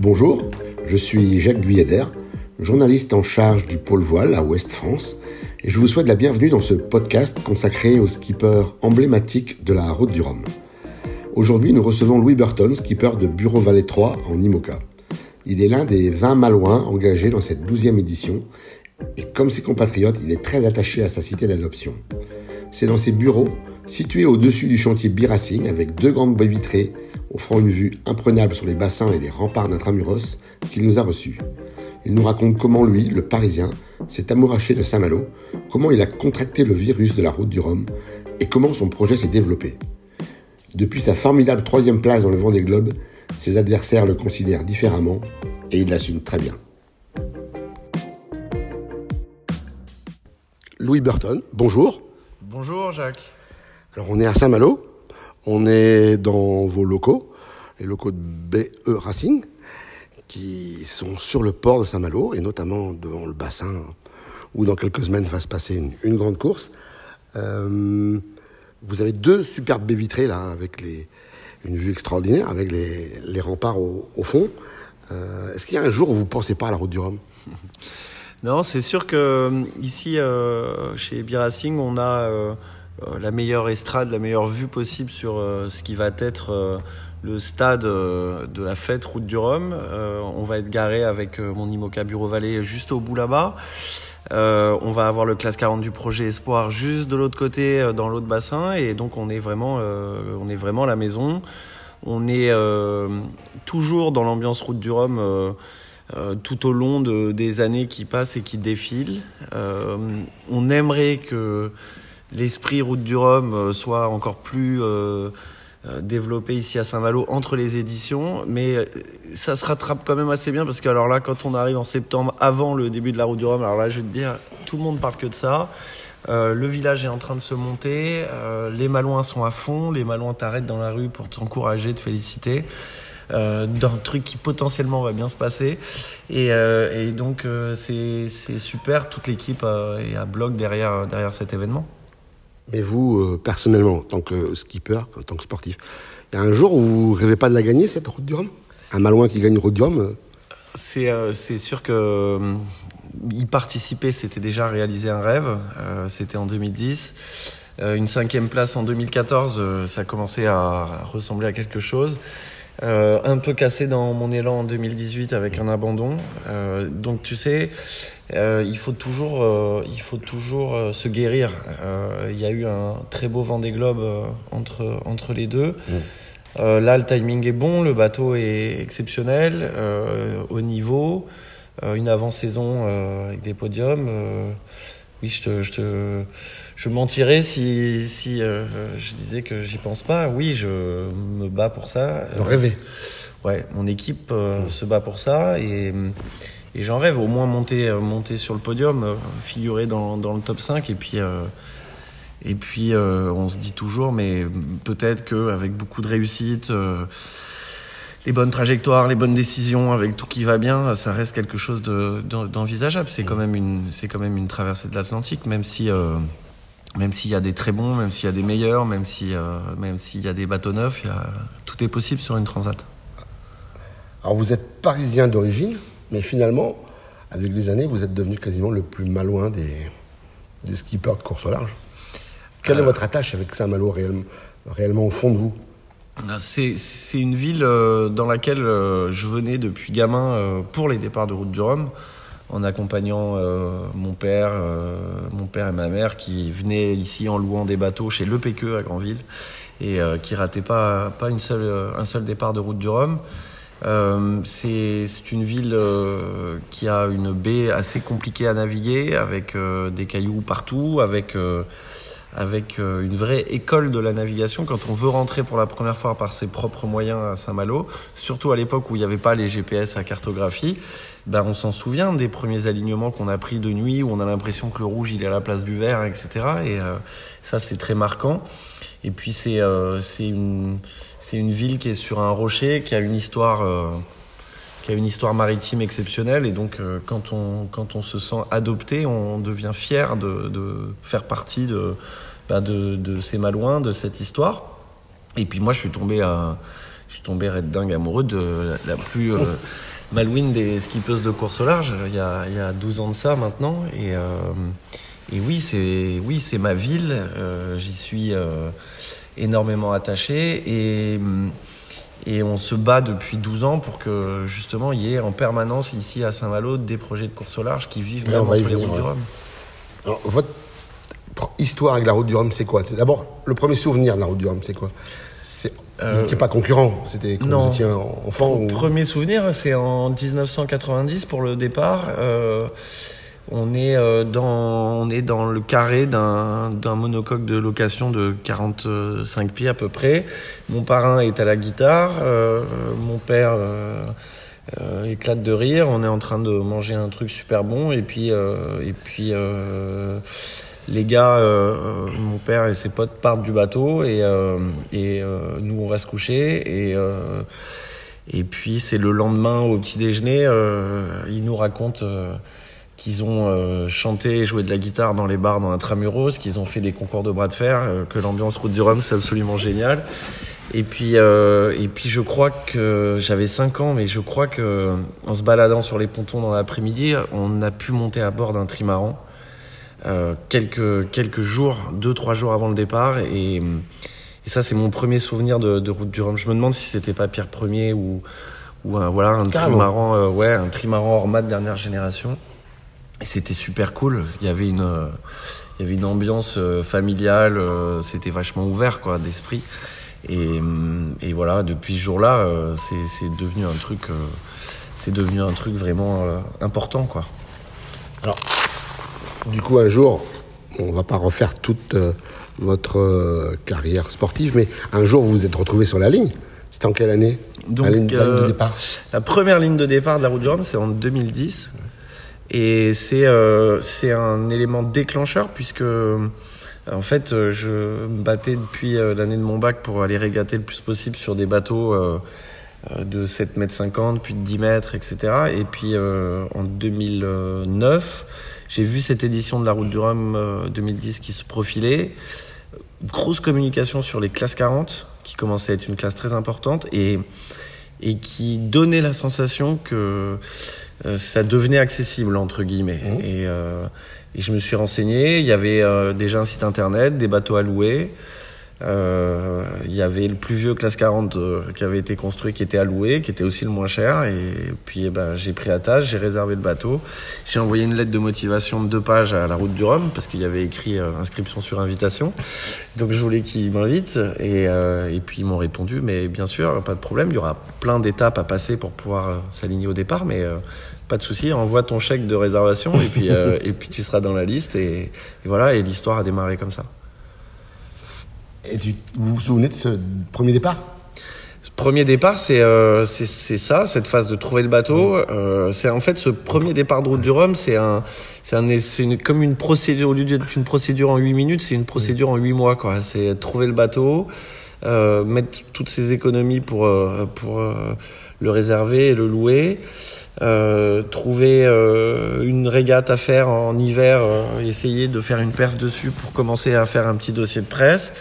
Bonjour, je suis Jacques Guyeder, journaliste en charge du pôle voile à Ouest France, et je vous souhaite la bienvenue dans ce podcast consacré aux skippers emblématiques de la route du Rhum. Aujourd'hui, nous recevons Louis Burton, skipper de Bureau Vallée 3 en IMOCA. Il est l'un des 20 malouins engagés dans cette 12e édition, et comme ses compatriotes, il est très attaché à sa cité d'adoption. C'est dans ses bureaux, situés au-dessus du chantier Biracing, avec deux grandes baies vitrées offrant une vue imprenable sur les bassins et les remparts d'Intramuros, qu'il nous a reçus. Il nous raconte comment lui, le Parisien, s'est amouraché de Saint-Malo, comment il a contracté le virus de la route du Rhum et comment son projet s'est développé. Depuis sa formidable troisième place dans le vent des globes, ses adversaires le considèrent différemment et il l'assume très bien. Louis Burton, bonjour. Bonjour Jacques. Alors on est à Saint-Malo, on est dans vos locaux, les locaux de BE Racing, qui sont sur le port de Saint-Malo, et notamment devant le bassin, où dans quelques semaines va se passer une, grande course. Euh, vous avez deux superbes baies vitrées, là, avec une vue extraordinaire, avec les, remparts au, fond. Euh, est-ce qu'il y a un jour où vous ne pensez pas à la route du Rhum? Non, c'est sûr que euh, ici, chez Biracing, on a euh, la meilleure estrade, la meilleure vue possible sur euh, ce qui va être euh, le stade de la fête Route du Rhum. on va être garé avec mon Imoca Bureau Vallée juste au bout là-bas. on va avoir le classe 40 du projet Espoir juste de l'autre côté dans l'autre bassin et donc on est vraiment on est vraiment la maison. On est toujours dans l'ambiance Route du Rhum tout au long des années qui passent et qui défilent. on aimerait que l'esprit Route du Rhum euh, soit encore plus euh, euh, développé ici à Saint-Malo entre les éditions, mais ça se rattrape quand même assez bien parce que alors là, quand on arrive en septembre, avant le début de la route du Rhum, alors là, je vais te dire, tout le monde parle que de ça. le village est en train de se monter, les Malouins sont à fond, les Malouins t'arrêtent dans la rue pour t'encourager, te féliciter. d'un truc qui potentiellement va bien se passer. Et, donc c'est super, toute l'équipe est à bloc derrière cet événement. Mais vous, euh, personnellement, en tant que skipper, en tant que sportif, il y a un jour où vous rêvez pas de la gagner, cette route du Rhum? Un Malouin qui gagne route du Rhum euh? C'est, euh, c'est sûr que y participer, c'était déjà réaliser un rêve. c'était en 2010. une cinquième place en 2014, ça commençait à ressembler à quelque chose. Euh, un peu cassé dans mon élan en 2018 avec un abandon. Euh, donc tu sais, euh, il faut toujours, il faut toujours se guérir. Il y a eu un très beau vent des globes entre, entre les deux. Mmh. là, le timing est bon, le bateau est exceptionnel, au niveau, une avant-saison avec des podiums oui, je te, je te, je mentirais si, si euh, je disais que j'y pense pas. Oui, je me bats pour ça. J'en rêvais. Ouais, mon équipe euh, se bat pour ça et, et j'en rêve au moins monter, euh, monter sur le podium, figurer dans, dans le top 5 et puis. et puis on se dit toujours, mais peut-être qu'avec beaucoup de réussite, les bonnes trajectoires, les bonnes décisions, avec tout qui va bien, ça reste quelque chose d'envisageable. C'est quand même une, c'est quand même une traversée de l'Atlantique, même si, euh, même s'il y a des très bons, même s'il y a des meilleurs, même si, euh, même s'il y a des bateaux neufs, il y a, tout est possible sur une transat. Alors vous êtes parisien d'origine, mais finalement, avec les années, vous êtes devenu quasiment le plus malouin des, des skippers de course au large. Quelle est euh. votre attache avec Saint-Malo réellement, réellement au fond de vous? Ah, c'est une ville euh, dans laquelle je venais depuis gamin pour les départs de route du Rhum, en accompagnant mon père, mon père et ma mère qui venaient ici en louant des bateaux chez Le à Granville et qui rataient pas, pas une seule, un seul départ de route du Rhum. c'est une ville qui a une baie assez compliquée à naviguer, avec des cailloux partout, avec avec euh, une vraie école de la navigation quand on veut rentrer pour la première fois par ses propres moyens à Saint-Malo, surtout à l'époque où il n'y avait pas les GPS à cartographie. Ben, on s'en souvient des premiers alignements qu'on a pris de nuit où on a l'impression que le rouge il est à la place du vert, etc. Et euh, ça c'est très marquant. Et puis c'est euh, une une ville qui est sur un rocher, qui a une histoire qui a une histoire maritime exceptionnelle et donc quand on quand on se sent adopté, on devient fier de, de faire partie de bah, de, de ces Malouins, de cette histoire. Et puis moi, je suis tombé, à, je suis tombé red dingue amoureux de la, plus euh, malouine des skippeuses de course au large. Il y a, il y a 12 ans de ça maintenant. Et, euh, et oui, c'est oui, c'est ma ville. Euh, J'y suis euh, énormément attaché. Et, et on se bat depuis 12 ans pour que justement il y ait en permanence ici à Saint-Malo des projets de course au large qui vivent même entre les routes du. Rhum. Alors, votre histoire avec la route du Rhum, c'est quoi? C'est d'abord le premier souvenir de la route du Rhum, c'est quoi? Vous Euh, n'étiez pas concurrent, c'était quand non. vous étiez enfant ou... Premier souvenir, c'est en 1990 pour le départ. Euh, on est euh, dans on est dans le carré d'un d'un monocoque de location de 45 pieds à peu près. Mon parrain est à la guitare, euh, mon père euh, euh, éclate de rire. On est en train de manger un truc super bon et puis et puis les gars, euh, euh, mon père et ses potes partent du bateau et, euh, nous on va se coucher et et puis c'est le lendemain au petit déjeuner, ils nous racontent qu'ils ont chanté et joué de la guitare dans les bars dans Intramuros, qu'ils ont fait des concours de bras de fer, que l'ambiance route du Rhum c'est absolument génial. Et puis et puis je crois que j'avais 5 ans, mais je crois que en se baladant sur les pontons dans l'après-midi, on a pu monter à bord d'un trimaran euh, quelques quelques jours, deux trois jours avant le départ et et ça, c'est mon premier souvenir de, de route du Rhum. Je me demande si c'était pas Pierre Premier ou, ou un, voilà, un Carrément. trimaran, euh, ouais, un trimaran Orma de dernière génération. Et c'était super cool. Il y avait une, euh, il y avait une ambiance euh, familiale. euh, c'était vachement ouvert, quoi, d'esprit. Et, et voilà, depuis ce jour-là, euh, c'est, c'est devenu un truc, euh, c'est devenu un truc vraiment euh, important, quoi. Alors, du coup, un jour, on va pas refaire toute euh, votre euh, carrière sportive, mais un jour, vous vous êtes retrouvé sur la ligne. C'était en quelle année? Donc, la, ligne, la ligne de euh, départ? La première ligne de départ de la route du Rhum, c'est en 2010. Et c'est c'est un élément déclencheur puisque, en fait, je me battais depuis l'année de mon bac pour aller régater le plus possible sur des bateaux de 7 mètres 50, puis de 10 mètres, etc. Et puis en 2009, j'ai vu cette édition de la Route du Rhum euh, 2010 qui se profilait. Grosse communication sur les classes 40, qui commençait à être une classe très importante, et, et qui donnait la sensation que euh, ça devenait accessible, entre guillemets. Mhm. Et, euh, et je me suis renseigné, il y avait euh, déjà un site internet, des bateaux à louer. Euh, il y avait le plus vieux classe 40 euh, qui avait été construit, qui était louer, qui était aussi le moins cher. Et puis eh ben, j'ai pris attache, j'ai réservé le bateau. J'ai envoyé une lettre de motivation de deux pages à la route du Rhum parce qu'il y avait écrit euh, inscription sur invitation. Donc je voulais qu'ils m'invitent et, euh, et puis ils m'ont répondu mais bien sûr pas de problème, il y aura plein d'étapes à passer pour pouvoir s'aligner au départ mais euh, pas de souci, envoie ton chèque de réservation et puis euh, et puis tu seras dans la liste et, et voilà et l'histoire a démarré comme ça. Et tu, vous vous souvenez de ce premier départ? Premier départ, c'est euh, c'est ça, cette phase de trouver le bateau. Euh, c'est en fait ce premier départ de route du Rhum, c'est un, c'est un, c'est une, comme une procédure au lieu d'être une procédure en 8 minutes, c'est une procédure en 8 mois quoi. C'est trouver le bateau, euh, mettre toutes ses économies pour euh, pour euh, le réserver et le louer, euh, trouver euh, une régate à faire en hiver, euh, essayer de faire une perf dessus pour commencer à faire un petit dossier de presse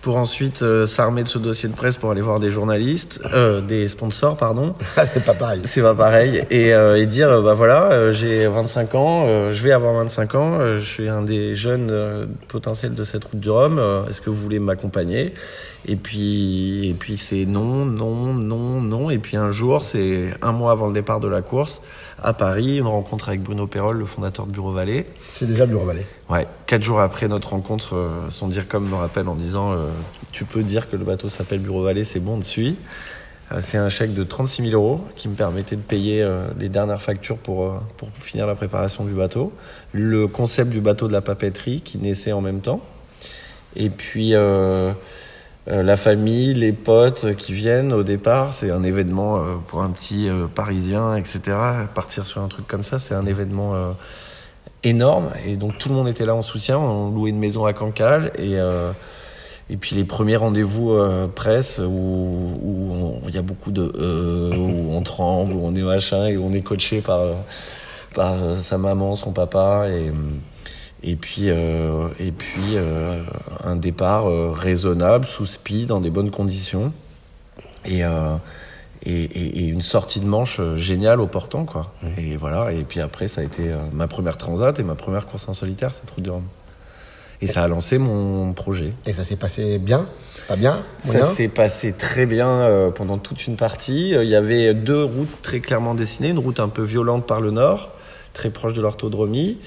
pour ensuite euh, s'armer de ce dossier de presse pour aller voir des journalistes, euh, des sponsors, pardon. Ah, c'est pas pareil. C'est pas pareil. Et, euh, et dire, bah voilà, euh, j'ai 25 ans, euh, je vais avoir 25 ans, euh, je suis un des jeunes potentiels de cette route du Rhum, euh, est-ce que vous voulez m'accompagner? Et puis, et puis c'est non, non, non, non. Et puis un jour, c'est un mois avant le départ de la course, à Paris, une rencontre avec Bruno Perrol, le fondateur de Bureau Vallée. C'est déjà Bureau Vallée. Ouais, quatre jours après notre rencontre, euh, son dire comme me rappelle en disant euh, Tu peux dire que le bateau s'appelle Bureau Vallée, c'est bon, on te suit. Euh, c'est un chèque de 36 000 euros qui me permettait de payer les dernières factures pour, pour finir la préparation du bateau. Le concept du bateau de la papeterie qui naissait en même temps. Et puis euh, euh, la famille, les potes qui viennent au départ, c'est un événement euh, pour un petit euh, Parisien, etc. Partir sur un truc comme ça, c'est un événement énorme. Et donc tout le monde était là en soutien. On louait une maison à Cancale et et puis les premiers rendez-vous presse où il y a beaucoup de où on tremble, où on est machin et où on est coaché par par sa maman, son papa et Et puis, et puis un départ raisonnable, sous speed, dans des bonnes conditions. Et, et, une sortie de manche géniale au portant. Quoi. Mmh. Et voilà. Et puis après, ça a été ma première transat et ma première course en solitaire, cette route du Rhum. Et ça a lancé mon projet. Et ça s'est passé bien? Pas bien? Ça s'est passé très bien euh, pendant toute une partie. Euh, il y avait deux routes très clairement dessinées. Une route un peu violente par le nord, très proche de l'orthodromie.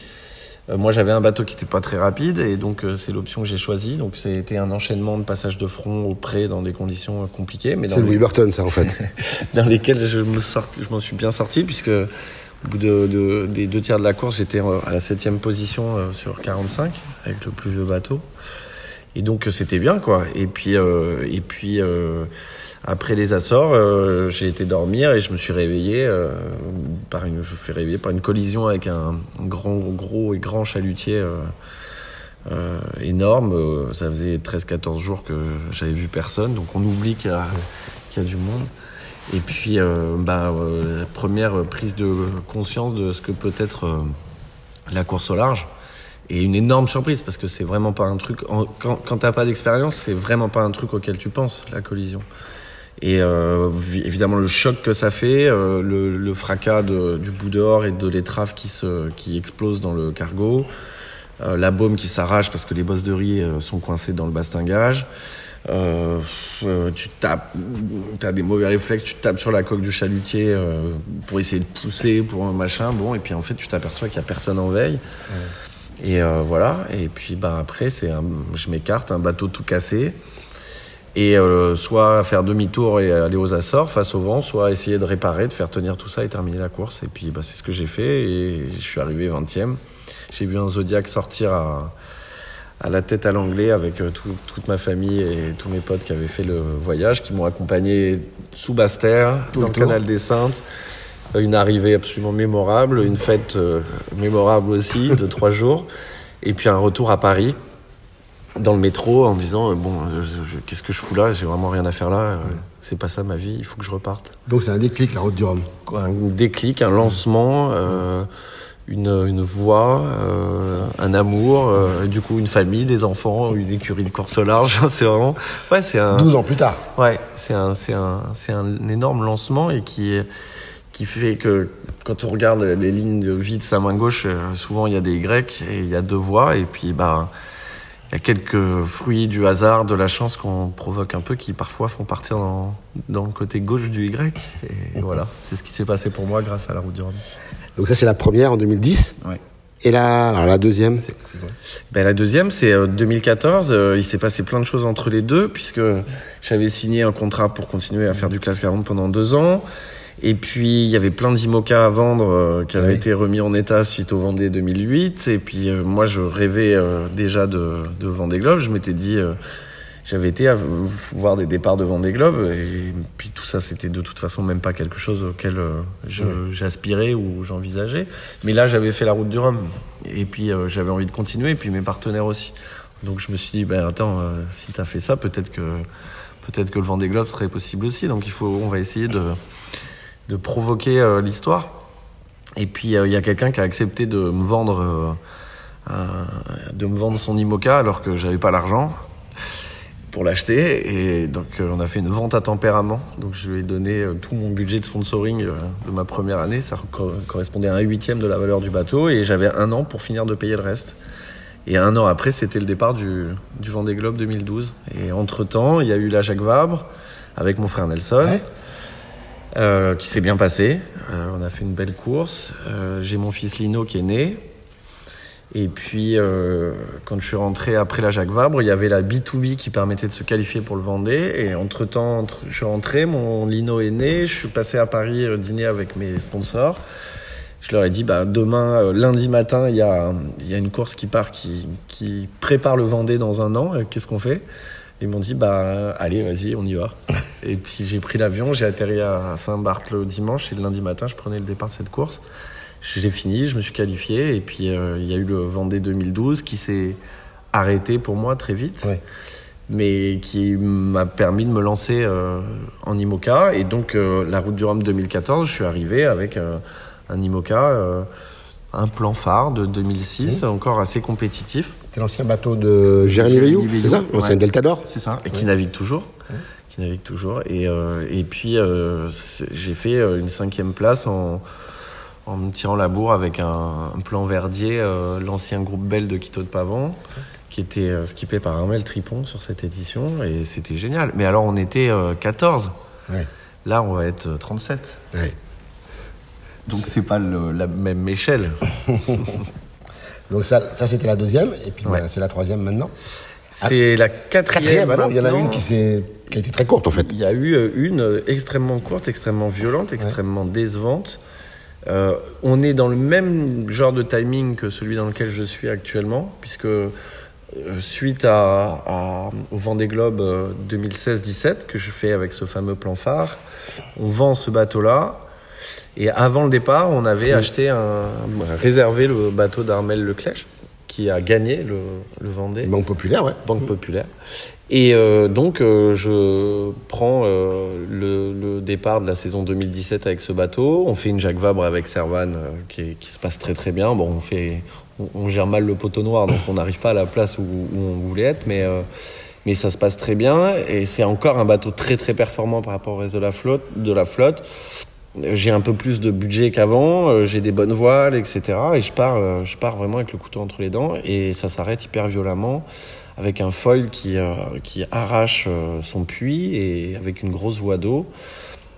Euh, moi, j'avais un bateau qui n'était pas très rapide et donc c'est l'option que j'ai choisie. Donc c'était un enchaînement de passages de front au près dans des conditions compliquées. C'est Louis Burton, ça en fait. dans lesquelles je me je m'en suis bien sorti puisque au bout de, des deux tiers de la course, j'étais à la septième position euh, sur 45 avec le plus vieux bateau. Et donc c'était bien quoi. Et puis euh, et puis euh, après les Açores, j'ai été dormir et je me suis réveillé par une je fais réveiller par une collision avec un, grand gros et grand chalutier énorme. ça faisait 13-14 jours que j'avais vu personne. Donc on oublie qu'il y, y a du monde. Et puis, euh, bah, euh, la première prise de conscience de ce que peut être euh, la course au large. Et une énorme surprise parce que c'est vraiment pas un truc. quand quand t'as pas d'expérience, c'est vraiment pas un truc auquel tu penses, la collision. Et évidemment, le choc que ça fait, le, le, fracas de, du bout dehors et de l'étrave qui, se, qui explose dans le cargo, la baume qui s'arrache parce que les bosses de riz sont coincées dans le bastingage. Euh, euh, tu tapes, tu as des mauvais réflexes, tu tapes sur la coque du chalutier euh, pour essayer de pousser pour un machin, bon, et puis en fait tu t'aperçois qu'il n'y a personne en veille. Et voilà, et puis bah, après, c'est je m'écarte, un bateau tout cassé. Et soit faire demi-tour et aller aux Açores face au vent, soit essayer de réparer, de faire tenir tout ça et terminer la course. Et puis bah, c'est ce que j'ai fait et je suis arrivé 20e. J'ai vu un Zodiac sortir à, à la tête à l'anglais avec euh, toute ma famille et tous mes potes qui avaient fait le voyage, qui m'ont accompagné sous Basse-Terre, dans le, canal des Saintes. Une arrivée absolument mémorable, une fête euh, mémorable aussi de trois jours, et puis un retour à Paris dans le métro en disant euh, bon qu'est-ce que je fous là? J'ai vraiment rien à faire là c'est pas ça ma vie il faut que je reparte donc c'est un déclic la route du Rhum un déclic un lancement une, une voix, euh, un amour, euh, du coup une famille, des enfants, une écurie de course au large. c'est vraiment, ouais, c'est un. 12 ans plus tard. Ouais, c'est un, c'est un, c'est un énorme lancement et qui, qui fait que quand on regarde les lignes de vie de sa main gauche, euh, souvent il y a des Y et il y a deux voix et puis bah y a quelques fruits du hasard, de la chance qu'on provoque un peu qui parfois font partir dans, dans le côté gauche du Y. Et voilà, c'est ce qui s'est passé pour moi grâce à la route du Rhum. Donc ça, c'est la première en 2010. Ouais. Et alors la deuxième, c'est quoi? Ben, La deuxième, c'est 2014. Euh, euh, il s'est passé plein de choses entre les deux, puisque j'avais signé un contrat pour continuer à faire du classe 40 pendant deux ans. Et puis, il y avait plein d'IMOCA à vendre euh, qui avaient été remis en état suite au Vendée 2008. Et puis, moi, je rêvais déjà de, de Vendée Globe. Je m'étais dit j'avais été à voir des départs de Vendée Globe. Et puis tout ça c'était de toute façon même pas quelque chose auquel euh, j'aspirais ou j'envisageais. Mais là j'avais fait la route du Rhum. Et puis euh, j'avais envie de continuer. Et puis mes partenaires aussi. Donc je me suis dit ben attends euh, si tu as fait ça peut-être que peut-être que le Vendée Globe serait possible aussi. Donc il faut on va essayer de de provoquer l'histoire et puis il y a quelqu'un qui a accepté de me vendre de me vendre son IMOCA alors que j'avais pas l'argent pour l'acheter. Et donc, euh, on a fait une vente à tempérament. Donc, je lui ai donné euh, tout mon budget de sponsoring euh, de ma première année. Ça correspondait à un huitième de la valeur du bateau. Et j'avais un an pour finir de payer le reste. Et un an après, c'était le départ du, du Vendée Globe 2012. Et entre-temps, il y a eu la Jacques Vabre avec mon frère Nelson. Qui s'est bien passé. on a fait une belle course. J'ai mon fils Lino qui est né. Et puis, euh, quand je suis rentré après la Jacques Vabre, il y avait la B2B qui permettait de se qualifier pour le Vendée. Et entre-temps, je suis rentré, mon Lino est né, je suis passé à Paris euh, dîner avec mes sponsors. Je leur ai dit, bah, demain, euh, lundi matin, il y a, une course qui part, qui prépare le Vendée dans un an. Qu'est-ce qu'on fait? Ils m'ont dit, bah, allez, vas-y, on y va. et puis j'ai pris l'avion, j'ai atterri à Saint-Barth le dimanche, et le lundi matin, je prenais le départ de cette course. J'ai fini, je me suis qualifié et puis euh, il y a eu le Vendée 2012 qui s'est arrêté pour moi très vite, mais qui m'a permis de me lancer euh, en IMOCA. Et donc euh, la route du Rhum 2014, je suis arrivé avec un IMOCA un plan phare de 2006, encore assez compétitif. C'est l'ancien bateau de Jérémy Veillou, c'est ça L'ancien ouais. Delta d'Or C'est ça, et qui Ouais. navigue toujours. Qui navigue toujours. Et, euh, et puis, euh, j'ai fait euh, une cinquième place en, en me tirant la bourre avec un, un plan Verdier, euh, l'ancien groupe Bell de Quito de Pavon, qui était skippé par Armel Tripon sur cette édition. Et c'était génial. Mais alors, on était euh, 14. Ouais. Là, on va être euh, 37. Ouais. Donc, c'est pas le- la même échelle. Donc ça, ça c'était la deuxième, et puis Ouais. bah, c'est la troisième maintenant. C'est la quatrième. Quatrième, ah non, il y en a une qui, qui a été très courte en fait. Il y a eu euh, une euh, extrêmement courte, extrêmement violente, extrêmement décevante. Euh, on est dans le même genre de timing que celui dans lequel je suis actuellement, puisque suite à, à- au Vendée Globe euh, 2016-17 que je fais avec ce fameux plan phare, on vend ce bateau-là. Et avant le départ, on avait acheté un, réservé le bateau d'Armel Leclèche, qui a gagné le, le Vendée. Banque populaire, ouais. Banque Populaire. Et euh, donc, euh, je prends euh, le, le départ de la saison 2017 avec ce bateau. On fait une Jacques Vabre avec Servan qui, se passe très très bien. Bon, on, fait, on, on gère mal le poteau noir, donc on n'arrive pas à la place où, où on voulait être, mais, mais ça se passe très bien. Et c'est encore un bateau très très performant par rapport au reste de la flotte. De la flotte. J'ai un peu plus de budget qu'avant, euh, j'ai des bonnes voiles, etc. Et je pars, euh, je pars vraiment avec le couteau entre les dents. Et ça s'arrête hyper violemment avec un foil qui, euh, qui arrache son puits et avec une grosse voie d'eau.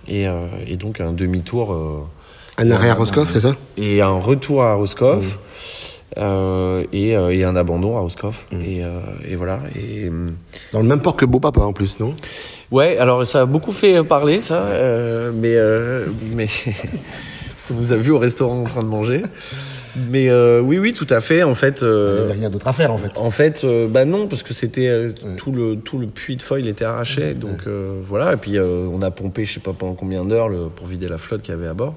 Et, euh, et donc un demi-tour euh, Un arrêt à Roscoff, c'est ça? Et un retour à Roscoff. euh, et, et un abandon à Roscoff. Et, euh, et voilà. Et, Dans le même port que Beau Papa en plus, non? Ouais, alors ça a beaucoup fait parler, ça, euh, mais, euh, mais ce que vous avez vu au restaurant en train de manger. Mais euh, oui, oui, tout à fait. En fait, Il n'y euh, avait rien d'autre à faire en fait. en fait, euh, bah non, parce que c'était euh, tout le tout le puits de foil était arraché, donc euh, voilà. Et puis euh, on a pompé, je sais pas pendant combien d'heures pour vider la flotte qu'il y avait à bord.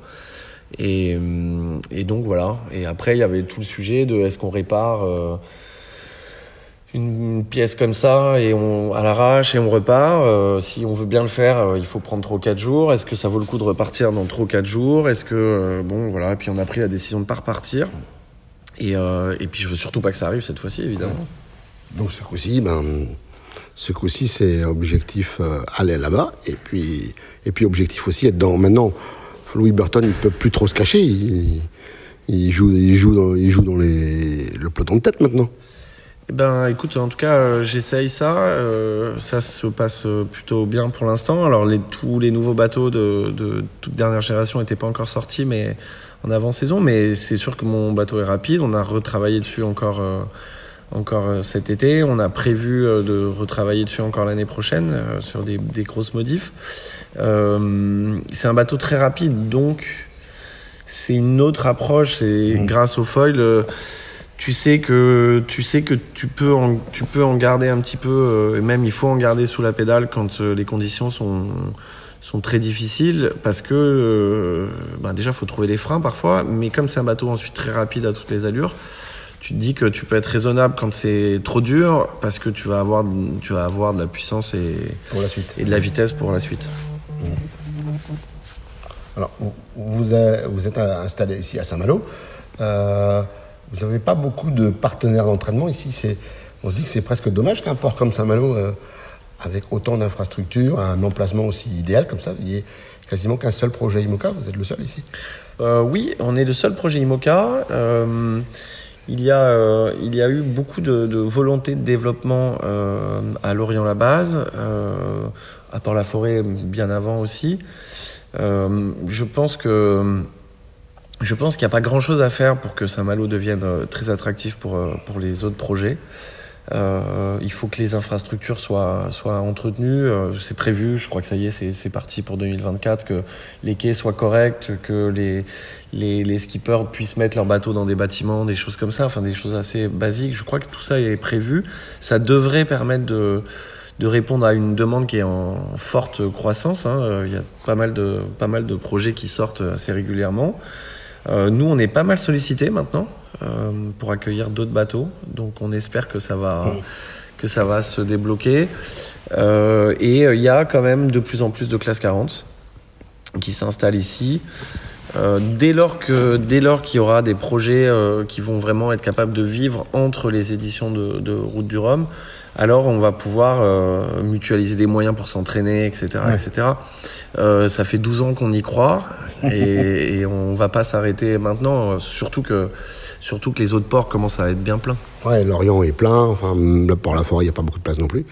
Et, hum, et donc voilà. Et après, il y avait tout le sujet de est-ce qu'on répare euh, une pièce comme ça et on à l'arrache et on repart. Euh, si on veut bien le faire, euh, il faut prendre 3 ou 4 jours. Est-ce que ça vaut le coup de repartir dans 3 ou 4 jours? Est-ce que euh, bon voilà. Et puis on a pris la décision de pas repartir. Et, et puis je veux surtout pas que ça arrive cette fois-ci, évidemment. Donc ce coup-ci, ben, ce coup-ci c'est objectif aller là-bas, et puis, et puis objectif aussi être dans. Maintenant, Louis Burton il peut plus trop se cacher, il, il joue, il joue dans, il joue dans les, le peloton de tête maintenant. Eh ben, écoute, en tout cas, euh, j'essaye ça. euh, ça se passe euh, plutôt bien pour l'instant. Alors, les, tous les nouveaux bateaux de, de toute dernière génération n'étaient pas encore sortis, mais en avant-saison. Mais c'est sûr que mon bateau est rapide. On a retravaillé dessus encore, euh, encore cet été. On a prévu de retravailler dessus encore l'année prochaine euh, sur des, des grosses modifs. Euh, c'est un bateau très rapide, donc c'est une autre approche. C'est grâce au foil. Euh, tu sais que tu sais que tu peux en, tu peux en garder un petit peu euh, et même il faut en garder sous la pédale quand euh, les conditions sont sont très difficiles parce que euh, ben déjà faut trouver les freins parfois mais comme c'est un bateau ensuite très rapide à toutes les allures tu te dis que tu peux être raisonnable quand c'est trop dur parce que tu vas avoir tu vas avoir de la puissance et, Pour la suite. et de la vitesse pour la suite Alors, vous, vous êtes, vous êtes installé ici à Saint-Malo. Vous n'avez pas beaucoup de partenaires d'entraînement ici. On se dit que c'est presque dommage qu'un port comme Saint-Malo, euh, avec autant d'infrastructures, un emplacement aussi idéal comme ça, il n'y ait quasiment qu'un seul projet IMOCA. Vous êtes le seul ici. Euh, oui, on est le seul projet IMOCA. Euh, il, y a, euh, il y a eu beaucoup de, de volonté de développement euh, à Lorient-la-Base, euh, à Port-la-Forêt bien avant aussi. Je pense que je pense qu'il n'y a pas grand-chose à faire pour que Saint-Malo devienne euh, très attractif pour, euh, pour les autres projets. Euh, il faut que les infrastructures soient, soient entretenues. Euh, c'est prévu, je crois que ça y est, c'est, c'est parti pour 2024, que les quais soient corrects, que les, les, les skippers puissent mettre leurs bateaux dans des bâtiments, des choses comme ça, enfin des choses assez basiques. Je crois que tout ça est prévu. Ça devrait permettre de, de répondre à une demande qui est en forte croissance. hein. Il y a pas mal, de, pas mal de projets qui sortent assez régulièrement. Euh, nous, on est pas mal sollicités maintenant euh, pour accueillir d'autres bateaux, donc on espère que ça va, que ça va se débloquer. Euh, et euh, il y a quand même de plus en plus de classe 40 qui s'installent ici. dès lors que dès lors qu'il y aura des projets qui vont vraiment être capables de vivre entre les éditions de, de Route du Rhum, alors on va pouvoir euh, mutualiser des moyens pour s'entraîner, etc. etc. Euh, ça fait 12 ans qu'on y croit et, et on va pas s'arrêter maintenant, surtout que, surtout que les autres ports commencent à être bien pleins. Ouais, Lorient est plein, enfin, le port La Forêt, il n'y a pas beaucoup de place non plus.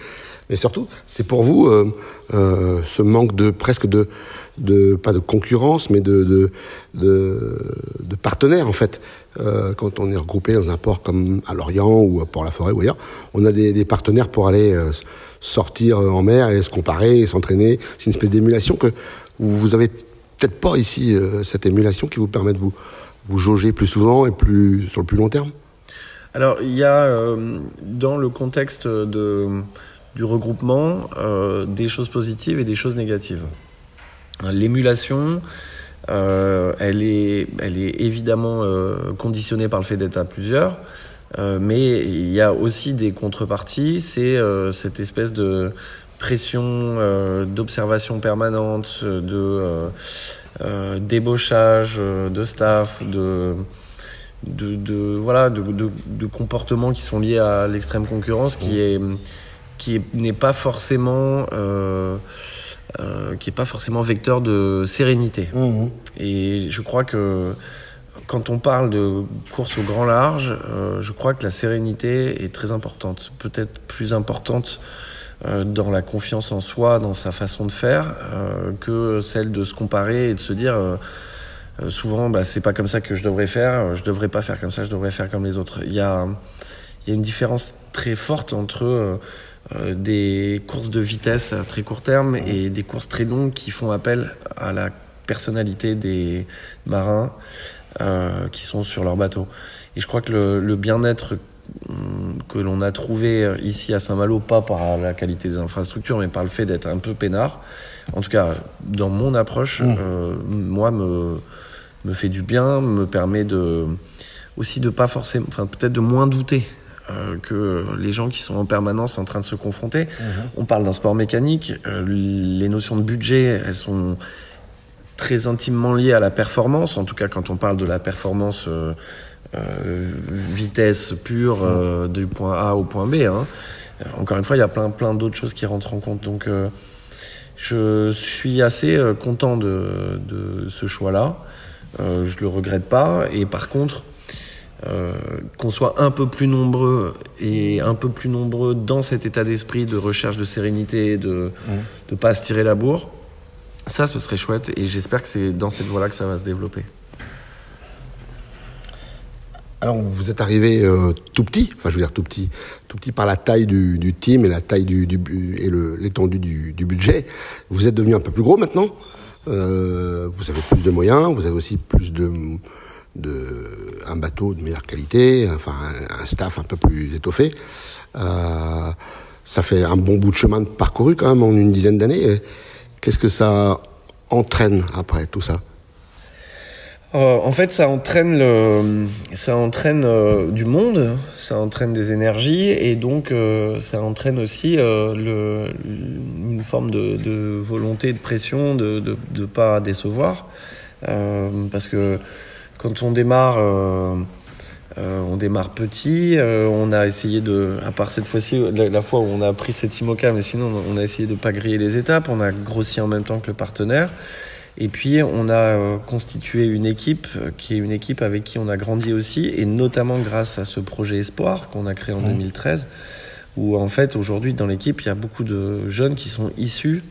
Mais surtout, c'est pour vous euh, ce manque de presque de, de pas de concurrence, mais de de, de, partenaires en fait. Euh, quand on est regroupé dans un port comme à Lorient ou à Port-la-Forêt ou ailleurs, on a des, partenaires pour aller euh, sortir en mer et se comparer et s'entraîner. C'est une espèce d'émulation que vous avez peut-être pas ici euh, cette émulation qui vous permet de vous vous jauger plus souvent et plus sur le plus long terme. Alors il y a dans le contexte de du regroupement des choses positives et des choses négatives. L'émulation, euh, elle, est, elle est évidemment euh, conditionnée par le fait d'être à plusieurs, euh, mais il y a aussi des contreparties, c'est euh, cette espèce de pression euh, d'observation permanente, de débauchage de staff, de de, de, voilà de, de, de, comportements qui sont liés à l'extrême concurrence qui est qui n'est pas forcément euh, euh, qui est pas forcément vecteur de sérénité. Mmh. Et je crois que quand on parle de course au grand large, euh, je crois que la sérénité est très importante, peut-être plus importante euh, dans la confiance en soi, dans sa façon de faire, que celle de se comparer et de se dire souvent bah, c'est pas comme ça que je devrais faire, je devrais pas faire comme ça, je devrais faire comme les autres. Il y a, il y a une différence très forte entre des courses de vitesse à très court terme et des courses très longues qui font appel à la personnalité des marins euh, qui sont sur leur bateau. Et je crois que le, le bien-être hum, que l'on a trouvé ici à Saint-Malo, pas par la qualité des infrastructures, mais par le fait d'être un peu peinard, en tout cas dans mon approche, mmh. euh, moi, me, me fait du bien, me permet de aussi de pas forcément, enfin peut-être de moins douter euh, que les gens qui sont en permanence en train de se confronter. Mmh. On parle d'un sport mécanique, euh, les notions de budget, elles sont très intimement liées à la performance, en tout cas quand on parle de la performance euh, vitesse pure mmh. du point A au point B. Hein. Encore une fois, il y a plein, plein d'autres choses qui rentrent en compte. Donc je suis assez content de, de ce choix-là. je le regrette pas. Et par contre, euh, qu'on soit un peu plus nombreux et un peu plus nombreux dans cet état d'esprit de recherche de sérénité, de ne mmh. pas se tirer la bourre, ça ce serait chouette et j'espère que c'est dans cette voie-là que ça va se développer. Alors vous êtes arrivé euh, tout petit, enfin je veux dire tout petit, tout petit par la taille du, du team et la taille du, du et l'étendue du, du, budget. Vous êtes devenu un peu plus gros maintenant. Euh, vous avez plus de moyens, vous avez aussi plus de de un bateau de meilleure qualité, enfin un, staff un peu plus étoffé. Euh, ça fait un bon bout de chemin parcouru quand même en une dizaine d'années. Qu'est-ce que ça entraîne après tout ça? Euh, en fait, ça entraîne le, ça entraîne euh, du monde, ça entraîne des énergies et donc ça entraîne aussi une forme de, volonté, de pression, de de pas décevoir, parce que quand on démarre, euh, euh, on démarre petit. Euh, on a essayé de, à part cette fois-ci, la, la, fois où on a pris cet IMOCA, mais sinon on a essayé de pas griller les étapes. On a grossi en même temps que le partenaire. Et puis on a euh, constitué une équipe euh, qui est une équipe avec qui on a grandi aussi, et notamment grâce à ce projet Espoir qu'on a créé en mmh. 2013, où en fait aujourd'hui dans l'équipe il y a beaucoup de jeunes qui sont issus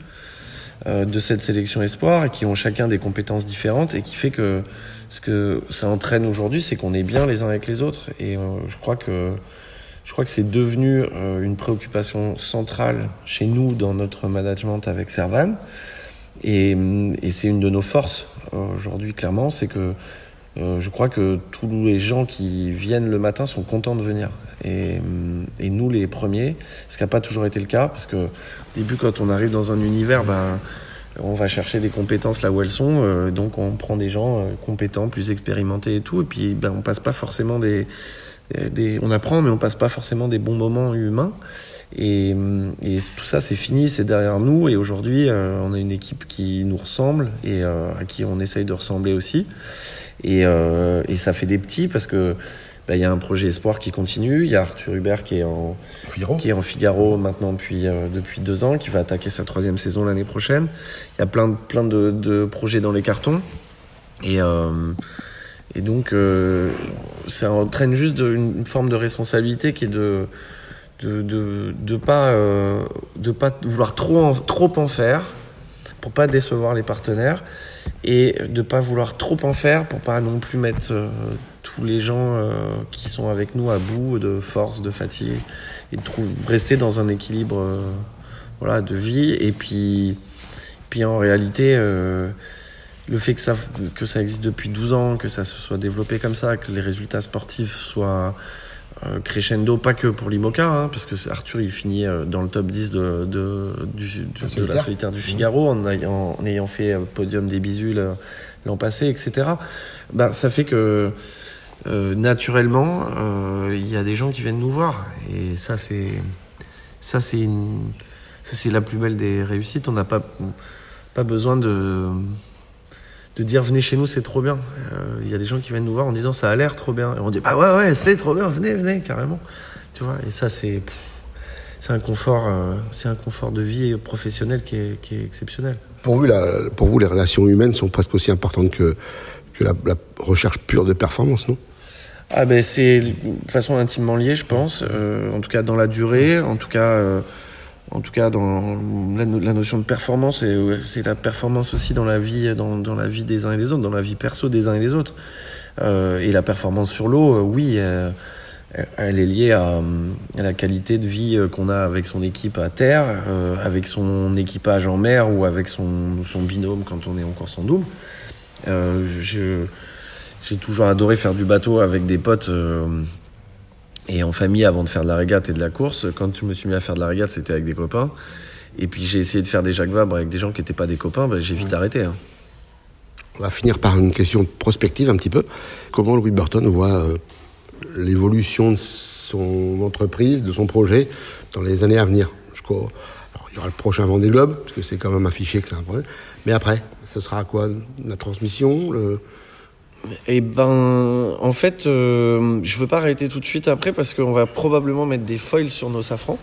euh, de cette sélection Espoir et qui ont chacun des compétences différentes et qui fait que ce que ça entraîne aujourd'hui, c'est qu'on est bien les uns avec les autres. Et euh, je crois que je crois que c'est devenu euh, une préoccupation centrale chez nous dans notre management avec Servan. Et, et c'est une de nos forces euh, aujourd'hui, clairement, c'est que je crois que tous les gens qui viennent le matin sont contents de venir. Et, et nous, les premiers, ce qui n'a pas toujours été le cas, parce que au début, quand on arrive dans un univers, ben, on va chercher des compétences là où elles sont, euh, donc on prend des gens euh, compétents, plus expérimentés et tout, et puis ben, on passe pas forcément des, on apprend, mais on passe pas forcément des bons moments humains. Et, tout ça, c'est fini, c'est derrière nous. Et aujourd'hui, euh, on a une équipe qui nous ressemble et euh, à qui on essaye de ressembler aussi. Et, euh, et ça fait des petits parce que bah, il y a un projet espoir qui continue. Il y a Arthur Hubert qui est en Figaro, qui est en Figaro maintenant depuis depuis deux ans, qui va attaquer sa troisième saison l'année prochaine. Il y a plein de plein de, de projets dans les cartons. Et et donc, ça entraîne juste une forme de responsabilité qui est de de de, de pas euh, de pas vouloir trop en, trop en faire pour pas décevoir les partenaires et de pas vouloir trop en faire pour pas non plus mettre euh, tous les gens euh, qui sont avec nous à bout de force, de fatigue et de rester dans un équilibre voilà de vie. Et puis puis en réalité le fait que ça, que ça existe depuis 12 ans, que ça se soit développé comme ça, que les résultats sportifs soient euh, crescendo, pas que pour l'IMOCA, hein, parce que Arthur il finit euh, dans le top 10 de, de, la solitaire. du Figaro en ayant, en ayant fait euh, podium des bisules l'an passé, etc. Ben, ça fait que naturellement, il y a des gens qui viennent nous voir. Et ça, c'est ça, c'est c'est la plus belle des réussites. On n'a pas pas besoin de de dire venez chez nous, c'est trop bien. Euh, il y a des gens qui viennent nous voir en disant ça a l'air trop bien. Et on dit bah ouais, ouais, c'est trop bien, venez, venez, carrément. Tu vois, et ça, c'est. C'est un confort, euh, c'est un confort de vie professionnel qui est, qui est exceptionnel. Pour vous, la, pour vous, les relations humaines sont presque aussi importantes que, que la, recherche pure de performance, non? Ah ben c'est de façon intimement liée, je pense. Euh, en tout cas dans la durée, en tout cas en tout cas dans la, notion de performance, c'est la performance aussi dans la vie, dans, dans, la vie des uns et des autres, dans la vie perso des uns et des autres. Euh, et la performance sur l'eau, euh, oui, euh, elle est liée à, la qualité de vie euh, qu'on a avec son équipe à terre, euh, avec son équipage en mer ou avec son, son binôme quand on est encore sans double. J'ai toujours adoré faire du bateau avec des potes et en famille avant de faire de la régate et de la course. Quand je me suis mis à faire de la régate, c'était avec des copains. Et puis j'ai essayé de faire des Jacques Vabre avec des gens qui n'étaient pas des copains, ben, j'ai vite arrêté. Hein. On va finir par une question prospective un petit peu. Comment Louis Burton voit euh, l'évolution de son entreprise, de son projet dans les années à venir? Alors, il y aura le prochain Vendée Globe, parce que c'est quand même affiché que c'est un projet. Mais après, ce sera quoi La transmission le... Eh ben, en fait, euh, je veux pas arrêter tout de suite après parce qu'on va probablement mettre des foils sur nos safrans.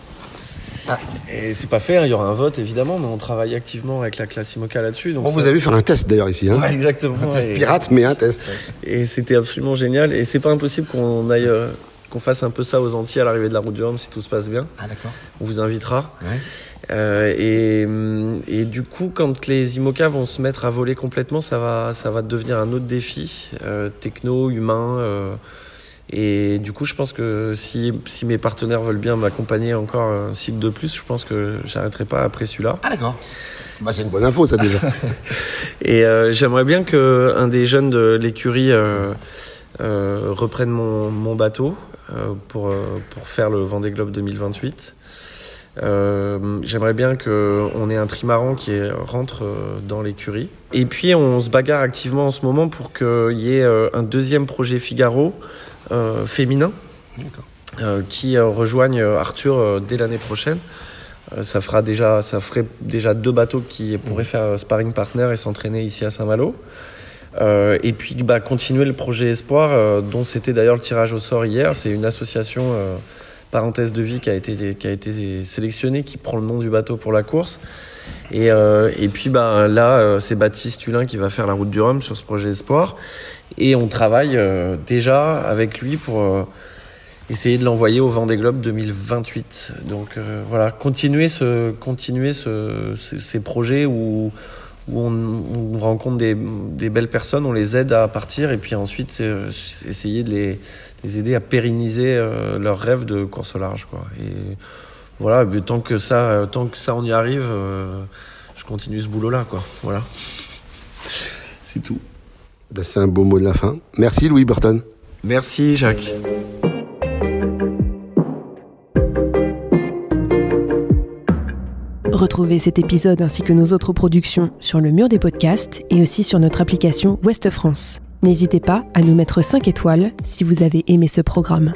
Ah. Et c'est pas fait, hein, il y aura un vote évidemment, mais on travaille activement avec la classe IMOCA là-dessus. Donc Vous avez fait un test d'ailleurs ici. Hein. exactement. Un test pirate, mais un test. Et c'était absolument génial. Et c'est pas impossible qu'on aille, euh, qu'on fasse un peu ça aux Antilles à l'arrivée de la route du Rhum si tout se passe bien. Ah d'accord. On vous invitera. Ouais. Euh, et, et, du coup, quand les IMOCA vont se mettre à voler complètement, ça va, ça va devenir un autre défi, euh, techno, humain. Euh, et du coup, je pense que si, si mes partenaires veulent bien m'accompagner encore un cycle de plus, je pense que j'arrêterai pas après celui-là. Ah d'accord. Bah, c'est une bonne info ça déjà. et euh, j'aimerais bien que un des jeunes de l'écurie euh, euh, reprenne mon, mon bateau pour, pour faire le Vendée Globe 2028. Euh, J'aimerais bien qu'on ait un trimaran qui rentre euh, dans l'écurie. Et puis on se bagarre activement en ce moment pour qu'il y ait euh, un deuxième projet Figaro euh, féminin qui rejoigne Arthur dès l'année prochaine. ça fera déjà, ça ferait déjà deux bateaux qui pourraient faire sparring partner et s'entraîner ici à Saint-Malo. Euh, et puis bah, continuer le projet Espoir, euh, dont c'était d'ailleurs le tirage au sort hier. C'est une association parenthèse de vie qui a été, qui a été sélectionné, qui prend le nom du bateau pour la course. Et, euh, et puis bah, là, euh, c'est Baptiste Hulin qui va faire la route du Rhum sur ce projet Espoir. Et on travaille euh, déjà avec lui pour essayer de l'envoyer au Vendée Globe 2028. Donc voilà, continuer, ce, continuer ce, ces projets où, où on, on rencontre des, belles personnes, on les aide à partir et puis ensuite essayer de les les aider à pérenniser euh, leur rêve de course au large. Quoi. Et voilà, mais tant que ça, euh, tant que ça on y arrive, euh, je continue ce boulot-là. Quoi. Voilà. C'est tout. Ben, c'est un beau mot de la fin. Merci Louis Burton. Merci Jacques. Retrouvez cet épisode ainsi que nos autres productions sur le mur des podcasts et aussi sur notre application Ouest France. N'hésitez pas à nous mettre 5 étoiles si vous avez aimé ce programme.